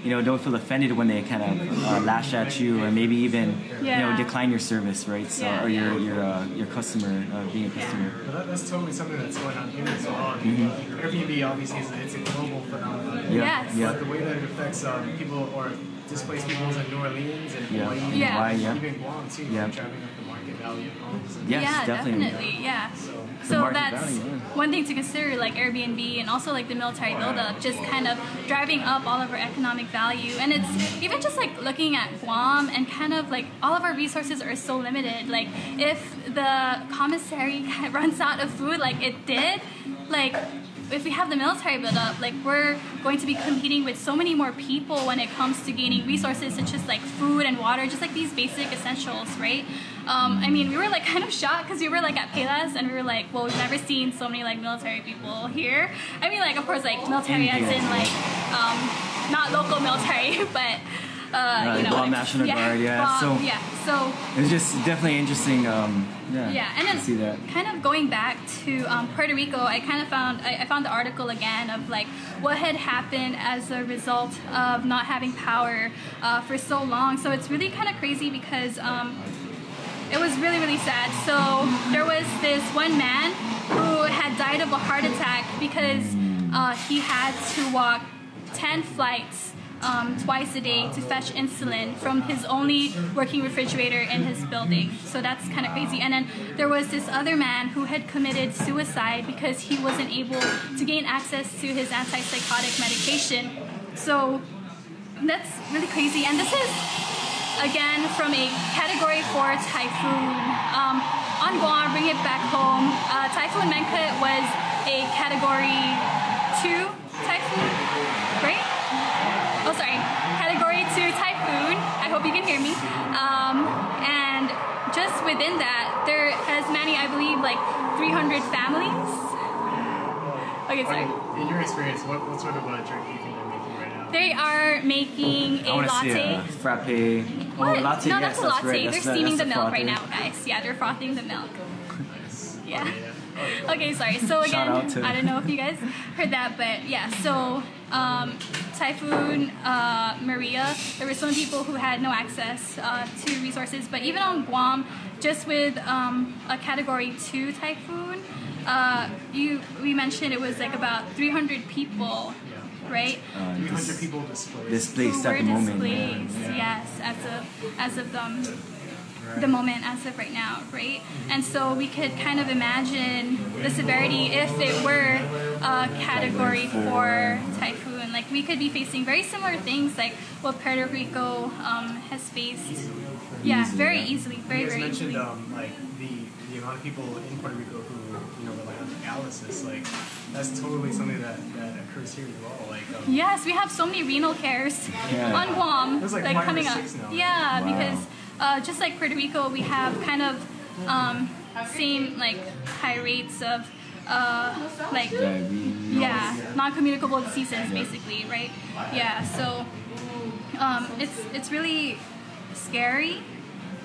Speaker 4: You know, don't feel offended when they kind of uh, lash at you, or maybe even you know decline your service, right? So,
Speaker 5: Yeah,
Speaker 4: or your your uh, your customer uh, being a customer.
Speaker 6: But that, that's totally something that's going on here as well. Airbnb obviously is a, it's a global phenomenon.
Speaker 4: Yeah,
Speaker 5: Yes.
Speaker 4: yeah.
Speaker 6: But the way that it affects um, people or displaced peoples in New Orleans and
Speaker 4: Yeah.
Speaker 6: Hawaii,
Speaker 5: Yeah.
Speaker 4: Hawaii, yeah.
Speaker 6: even Guam too,
Speaker 4: Yeah.
Speaker 6: driving up the market value of homes.
Speaker 4: Yes,
Speaker 5: yeah,
Speaker 4: definitely.
Speaker 5: yeah.
Speaker 6: So
Speaker 5: So that's
Speaker 4: value, yeah.
Speaker 5: one thing to consider, like Airbnb and also like the military buildup, just kind of driving up all of our economic value. And it's even just like looking at Guam and kind of like all of our resources are so limited. Like if the commissary runs out of food, like it did, like if we have the military build up, like we're going to be competing with so many more people when it comes to gaining resources such as like food and water, just like these basic essentials, right? Um, I mean, we were like kind of shocked because we were like at Payless and we were like, well, we've never seen so many like military people here. I mean, like of course, like military as in like um, not local military, but uh, you know,
Speaker 4: Guam National Guard, yeah,
Speaker 5: Guam,
Speaker 4: so-
Speaker 5: yeah, so
Speaker 4: It was just definitely interesting. Um, yeah,
Speaker 5: yeah, and then
Speaker 4: see that.
Speaker 5: kind of going back to um, Puerto Rico, I kind of found I, I found the article again of like what had happened as a result of not having power uh, for so long. So it's really kind of crazy because um, it was really really sad. So there was this one man who had died of a heart attack because uh, he had to walk ten flights um, twice a day to fetch insulin from his only working refrigerator in his building. So that's kind of crazy. And then there was this other man who had committed suicide because he wasn't able to gain access to his antipsychotic medication. So that's really crazy. And this is again from a Category 4 typhoon. Um, on Guam, bring it back home. Uh, typhoon Mangkhut was a Category 2 typhoon? Oh, sorry. Category 2 typhoon. I hope you can hear me. Um, and just within that, there has many, I believe, like 300 families. Okay, sorry.
Speaker 6: in your experience, what, what sort of uh, drink do you think they're making right now?
Speaker 5: They are making
Speaker 4: I
Speaker 5: a
Speaker 4: want to see
Speaker 5: latte.
Speaker 4: a frappe.
Speaker 5: What?
Speaker 4: Oh, latte.
Speaker 5: no,
Speaker 4: yes,
Speaker 5: that's a
Speaker 4: that's
Speaker 5: latte.
Speaker 4: right.
Speaker 5: They're
Speaker 4: That's
Speaker 5: steaming the
Speaker 4: the
Speaker 5: milk right now, guys. Yeah, they're frothing the milk.
Speaker 6: Nice.
Speaker 5: Yeah.
Speaker 6: Oh,
Speaker 5: Okay, sorry. So again,
Speaker 4: Shout out to-
Speaker 5: I don't know if you guys heard that, but yeah. So um, Typhoon uh, Maria, there were some people who had no access uh, to resources, but even on Guam, just with um, a Category Two typhoon, uh, you we mentioned it was like about 300 people, right?
Speaker 4: Uh,
Speaker 6: 300
Speaker 4: dis-
Speaker 6: people displaced.
Speaker 4: displaced
Speaker 5: who
Speaker 4: at
Speaker 5: were
Speaker 4: the moment.
Speaker 5: displaced,
Speaker 4: yeah.
Speaker 5: yes, as of as of um, the moment as of right now, right? And so we could kind of imagine the severity if it were a category four typhoon. Like we could be facing very similar things like what Puerto Rico um, has faced. Yeah,
Speaker 4: Easily,
Speaker 5: very
Speaker 4: yeah.
Speaker 5: easily, very
Speaker 6: you guys
Speaker 5: very
Speaker 6: mentioned
Speaker 5: easily.
Speaker 6: um, like the the amount of people in Puerto Rico who you know rely on dialysis. Like that's totally something that, that occurs here as well. Like um,
Speaker 5: Yes, we have so many renal cares
Speaker 4: Yeah.
Speaker 5: on Guam,
Speaker 6: There's like
Speaker 5: like coming up.
Speaker 6: now.
Speaker 5: Yeah,
Speaker 4: Wow.
Speaker 5: because uh, just like Puerto Rico, we have kind of um, same like high rates of uh, like
Speaker 4: Diabetes.
Speaker 5: Yeah non-communicable diseases basically, right? Yeah, so um, it's it's really scary.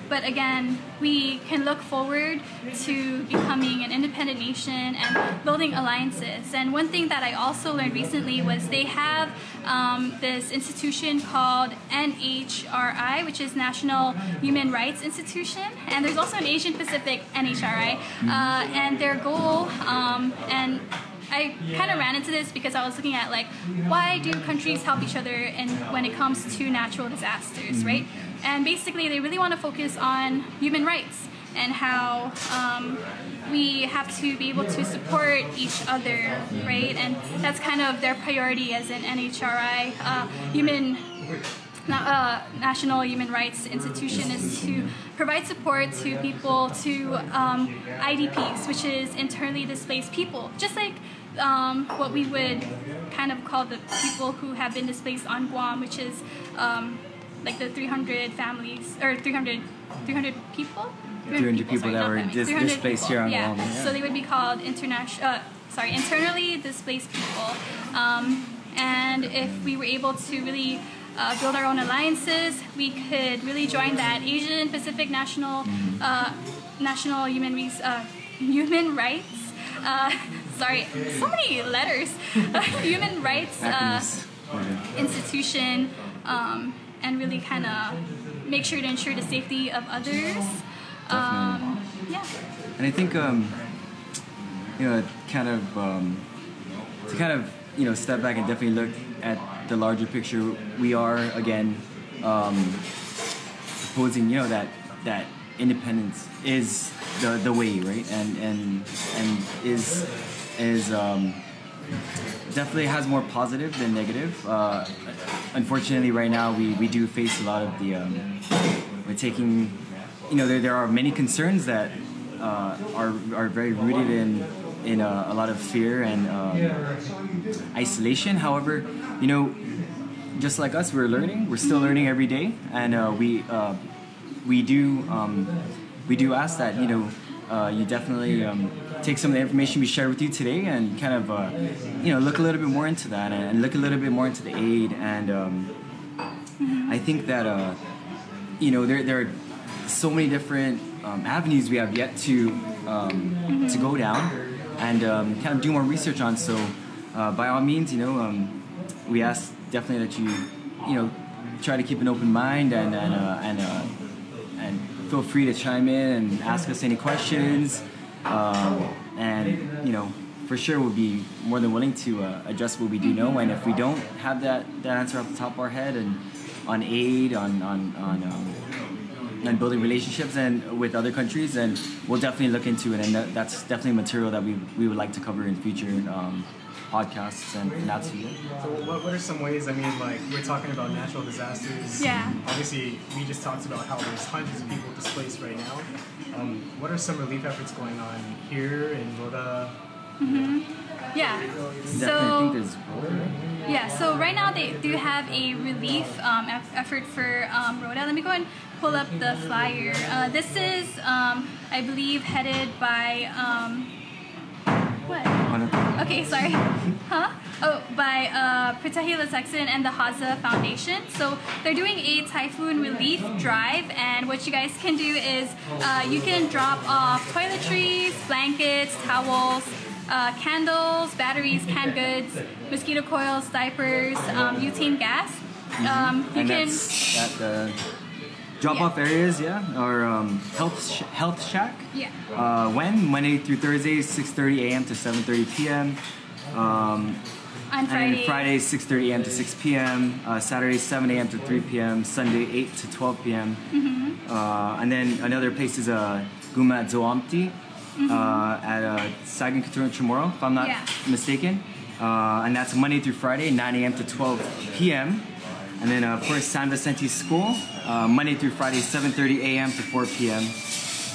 Speaker 5: But again, we can look forward to becoming an independent nation and building alliances. And one thing that I also learned recently was they have um, this institution called NHRI, which is National Human Rights Institution. And there's also an Asian Pacific NHRI. Uh, and their goal, um, and I kind of ran into this because I was looking at like why do countries help each other in when it comes to natural disasters, right? And basically, they really want to focus on human rights and how um, we have to be able to support each other, right? And that's kind of their priority as an NHRI, uh, human Na- uh, National Human Rights Institution is to provide support to people, to um, IDPs, which is internally displaced people. Just like um, what we would kind of call the people who have been displaced on Guam, which is um, like the 300 families or 300, 300 people.
Speaker 4: 300 people
Speaker 5: sorry,
Speaker 4: that were dis- displaced
Speaker 5: people,
Speaker 4: here on
Speaker 5: yeah.
Speaker 4: Guam, yeah.
Speaker 5: So they would be called international. Uh, sorry, internally displaced people. Um, and if we were able to really uh, build our own alliances, we could really join that Asian Pacific National uh, National Human Res- uh, Human Rights. Sorry, so many letters. Human Rights uh, institution, um, and really kind of make sure to ensure the safety of others. Um, yeah.
Speaker 4: And I think, um, you know, kind of um, to kind of you know step back and definitely look at the larger picture. We are again um, proposing, you know, that that independence is the the way, right? And and and is is um, definitely has more positive than negative. Uh, unfortunately, right now we, we do face a lot of the um, we're taking. You know, there, there are many concerns that uh, are are very rooted in in uh, a lot of fear and um, isolation. However, you know, just like us, we're learning. We're still learning every day, and uh, we uh, we do um, we do ask that you know uh, you definitely um, take some of the information we shared with you today and kind of uh, you know look a little bit more into that and, look a little bit more into the aid and um, I think that uh, you know there there are so many different um, avenues we have yet to um, to go down and um, kind of do more research on. So uh, by all means, you know, um, we ask definitely that you you know try to keep an open mind and and uh, and uh, and feel free to chime in and ask us any questions. Um, and you know, for sure, we'll be more than willing to uh, address what we do know. And if we don't have that, that answer off the top of our head, and on aid, on on on, um, on building relationships and with other countries, and we'll definitely look into it. And that, that's definitely material that we we would like to cover in future um, podcasts, and, and that's it.
Speaker 6: So what, what are some ways? I mean, like we're talking about natural disasters.
Speaker 5: Yeah.
Speaker 6: Obviously, we just talked about how there's hundreds of people displaced right now. Um, what are some relief efforts going on here in Rota?
Speaker 5: Yeah. So yeah. So right now they do have a relief um, eff- effort for um, Rota. Let me go and pull up the flyer. Uh, this is, um, I believe, headed by um, what? Okay, sorry. Huh? Oh, by uh, Pritahila Sexton and the Haza Foundation. So they're doing a typhoon relief drive, and what you guys can do is uh, you can drop off toiletries, blankets, towels, uh, candles, batteries, canned goods, mosquito coils, diapers, um, butane gas. Um, you
Speaker 4: and
Speaker 5: can.
Speaker 4: that's at the drop-off areas, yeah, or um, health sh- health shack.
Speaker 5: Yeah.
Speaker 4: Uh, when Monday through Thursday, 6:30 a.m. to 7:30 p.m. Um,
Speaker 5: On
Speaker 4: and
Speaker 5: Friday.
Speaker 4: then Friday, 6:30 a.m. to 6 p.m. Uh, Saturday, 7 a.m. to 3 p.m. Sunday, 8 to 12 p.m.
Speaker 5: Mm-hmm.
Speaker 4: Uh, and then another place is uh, Guma at Zoamti uh, at uh, Sagan Couture Chamorro, if I'm not
Speaker 5: Mm-hmm. Yeah.
Speaker 4: mistaken. Uh, and that's Monday through Friday, 9 a.m. to 12 p.m. And then, uh, of course, San Vicente School, uh, Monday through Friday, 7:30 a.m. to 4 p.m.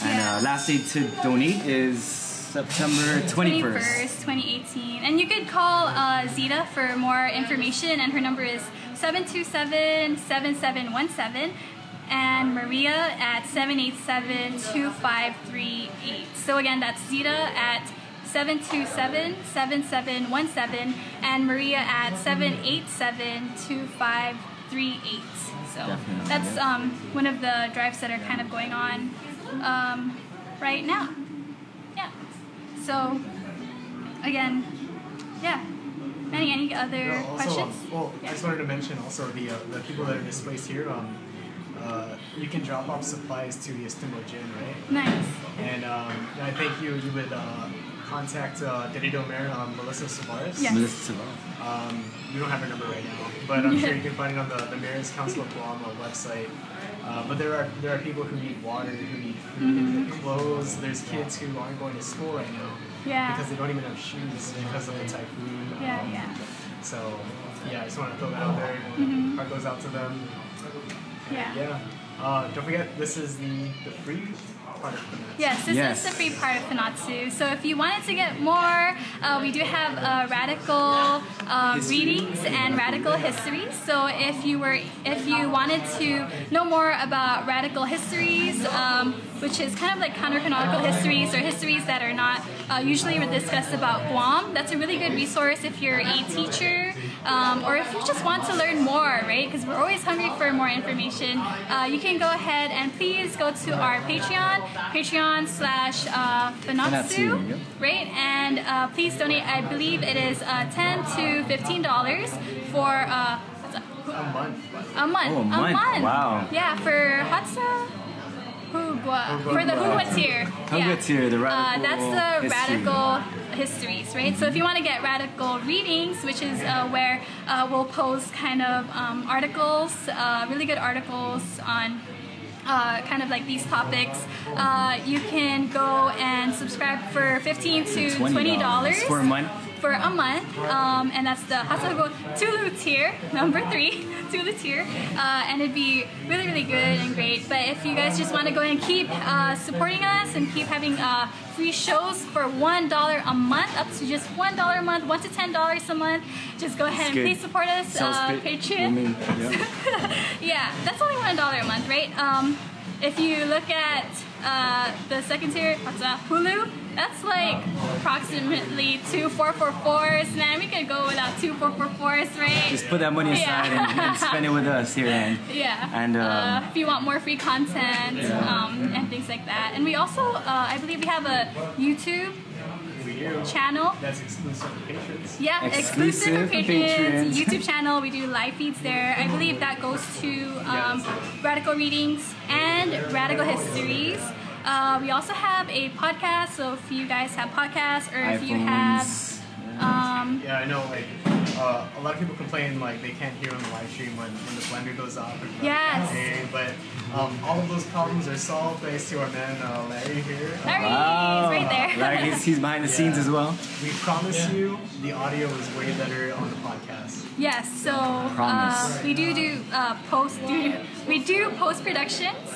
Speaker 4: And uh, last day to donate is September 21st.
Speaker 5: 2018. And you could call uh, Zita for more information, and her number is 727 7717, and Maria at 787 2538. So, again, that's Zita at 727 7717, and Maria at 787 2538. So,
Speaker 4: Definitely,
Speaker 5: that's
Speaker 4: yeah.
Speaker 5: um, one of the drives that are kind of going on um, right now. Yeah. So, again, yeah. Any any other
Speaker 6: also, um,
Speaker 5: questions?
Speaker 6: well, I just wanted to mention also the uh, the people that are displaced here. Um, uh, you can drop off supplies to the Astumbo Gym, right?
Speaker 5: Nice.
Speaker 6: And um, I think you you would uh, contact uh, Dededo Mayor, um, Melissa Savares.
Speaker 5: Yeah.
Speaker 4: Melissa Savares.
Speaker 6: Um, we don't have her number right now, but I'm sure you can find it on the, the Mayor's Council of Guam website. Uh, but there are there are people who need water, who need food, clothes. There's kids who aren't going to school right now
Speaker 5: Yeah.
Speaker 6: because they don't even have shoes because of the typhoon.
Speaker 5: Yeah,
Speaker 6: Um,
Speaker 5: yeah.
Speaker 6: So yeah, I just want to throw that out there. Heart goes out to them.
Speaker 5: Yeah.
Speaker 6: Yeah. Uh, don't forget, this is the the free part of Fanachu.
Speaker 5: Yes, this
Speaker 4: Yes.
Speaker 5: is the free part of Fanachu. So if you wanted to get more, uh, we do have uh, radical uh, readings and radical histories. So if you were, if you wanted to know more about radical histories, um, which is kind of like counter-canonical histories or histories that are not uh, usually discussed about Guam, that's a really good resource if you're a teacher um, or if you just want to learn more, right? Because we're always hungry for more information. Uh, you can go ahead and please go to our Patreon, Patreon slash uh,
Speaker 4: Fanachu, Fanachu,
Speaker 5: right? And uh, please donate. I believe it is uh, ten to fifteen dollars for uh, what's that?
Speaker 6: A month. but-
Speaker 5: a month.
Speaker 4: Oh, a month. Wow.
Speaker 5: Yeah, for Hacha. Hugwa. For the Hugwa tier.
Speaker 4: Hugwa tier, the
Speaker 5: Uh,
Speaker 4: radical
Speaker 5: that's the
Speaker 4: history.
Speaker 5: radical histories, right? So if you want to get radical readings, which is uh, where uh, we'll post kind of um, articles, uh, really good articles on uh, kind of like these topics, uh, you can go and subscribe for 15 to $20,
Speaker 4: $20 for a month.
Speaker 5: For a month, um, and that's the Hasago Tulu tier, number three, Tulu tier, uh, and it'd be really, really good and great. But if you guys just want to go and keep uh, supporting us and keep having uh, free shows for one dollar a month, up to just one dollar a month, one to ten dollars a month, just go ahead and please support us. Uh, Patreon.
Speaker 4: woman, yeah.
Speaker 5: Yeah, that's only one dollar a month, right? Um, if you look at uh, the second tier, what's that? Hulu, that's like approximately two four four fours. Man, we could go without two four four fours, right?
Speaker 4: Just put that money aside
Speaker 5: Yeah.
Speaker 4: and, and spend it with us here. And
Speaker 5: yeah.
Speaker 4: And, um,
Speaker 5: uh, if you want more free content um, and things like that, and we also, uh, I believe, we have a YouTube
Speaker 6: We
Speaker 5: channel.
Speaker 6: That's exclusive to patrons.
Speaker 5: Yeah, exclusive,
Speaker 4: Exclusive
Speaker 5: for
Speaker 4: for
Speaker 5: patrons.
Speaker 4: patrons.
Speaker 5: YouTube channel. We do live feeds there. I believe that goes to um, Radical Readings and Radical Histories. Uh, we also have a podcast. So if you guys have podcasts or if you have, um,
Speaker 6: Yeah, I know. Like uh, a lot of people complain like they can't hear on the live stream when, when the blender goes off. and, like,
Speaker 5: Yes.
Speaker 6: hey, but um, all of those problems are solved thanks to our man uh, Larry here.
Speaker 5: Larry
Speaker 4: Wow.
Speaker 5: is right there.
Speaker 4: Like he's, he's behind the scenes as well.
Speaker 6: We promise you the audio is way better on the podcast.
Speaker 5: Yes, so uh,
Speaker 4: Promise.
Speaker 5: we do do uh, post do we do post productions,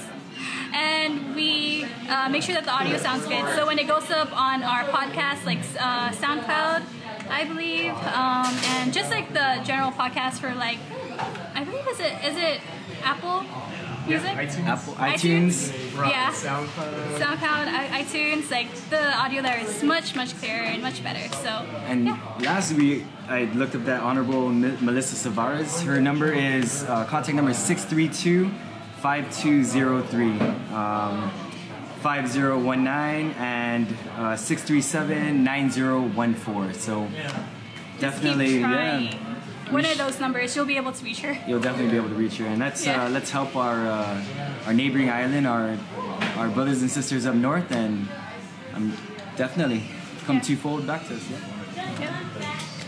Speaker 5: and we uh, make sure that the audio sounds good. So when it goes up on our podcast, like uh, SoundCloud, I believe, um, and just like the general podcast for like, I believe is it is it Apple Music,
Speaker 6: Yeah, iTunes.
Speaker 4: Apple,
Speaker 5: iTunes.
Speaker 4: iTunes.
Speaker 5: Yeah.
Speaker 6: SoundCloud.
Speaker 5: SoundCloud, I- iTunes, like the audio there is much much clearer and much better. So
Speaker 4: And
Speaker 5: yeah.
Speaker 4: last week, I looked up that Honorable Mi- Melissa Savares. Her number is, uh, contact number is 632 5203. Um, 5019 and uh, 637 9014. So definitely,
Speaker 5: keep trying.
Speaker 4: yeah,
Speaker 5: One of those numbers, you'll be able to reach her.
Speaker 4: you'll definitely be able to reach her. And let's
Speaker 5: Yeah.
Speaker 4: uh, let's help our uh, our neighboring island, our our brothers and sisters up north, and um, definitely come
Speaker 5: Yeah.
Speaker 4: twofold back to us. Yeah.
Speaker 5: Yep.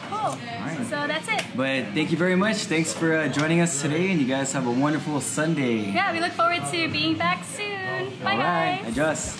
Speaker 5: Cool.
Speaker 4: right.
Speaker 5: So that's it.
Speaker 4: But thank you very much. Thanks for uh, joining us today, and you guys have a wonderful Sunday.
Speaker 5: Yeah, we look forward to being back soon. Bye,
Speaker 4: All right,
Speaker 5: guys.
Speaker 4: adjust.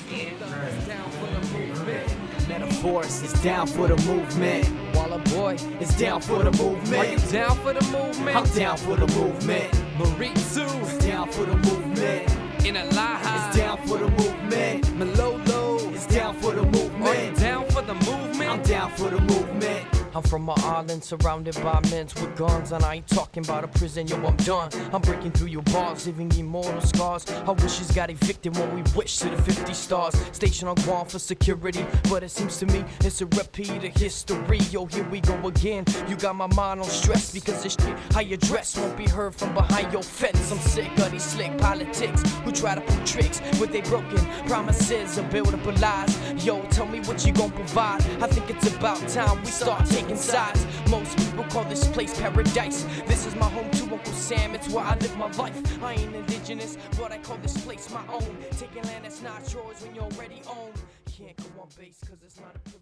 Speaker 2: Metaphors is down for the movement.
Speaker 1: Walla boy,
Speaker 2: It's down for the movement.
Speaker 1: are you down for the movement?
Speaker 2: I'm down for the movement.
Speaker 1: Maritsu,
Speaker 2: Down for the movement.
Speaker 1: in a lie
Speaker 2: It's down for the movement.
Speaker 1: Malolo,
Speaker 2: It's down for the movement.
Speaker 1: are you down for the movement?
Speaker 2: I'm down for the movement.
Speaker 3: I'm from an island surrounded by men with guns, and I ain't talking about a prison, yo, I'm done. I'm breaking through your bars, leaving immortal scars. Our wishes got evicted when we wish to the 50 stars. Station on Guam for security, but it seems to me it's a repeat of history. Yo, here we go again. You got my mind on stress because this shit, how you dress, won't be heard from behind your fence. I'm sick of these slick politics who try to pull tricks with they broken promises and build up lies. Yo, tell me what you gon' provide. I think it's about time we start taking sides. Most people call this place paradise. This is my home to Uncle Sam. It's where I live my life. I ain't indigenous, but I call this place my own. Taking land that's not yours when you're already owned. Can't go on base cause it's not a. Restricted.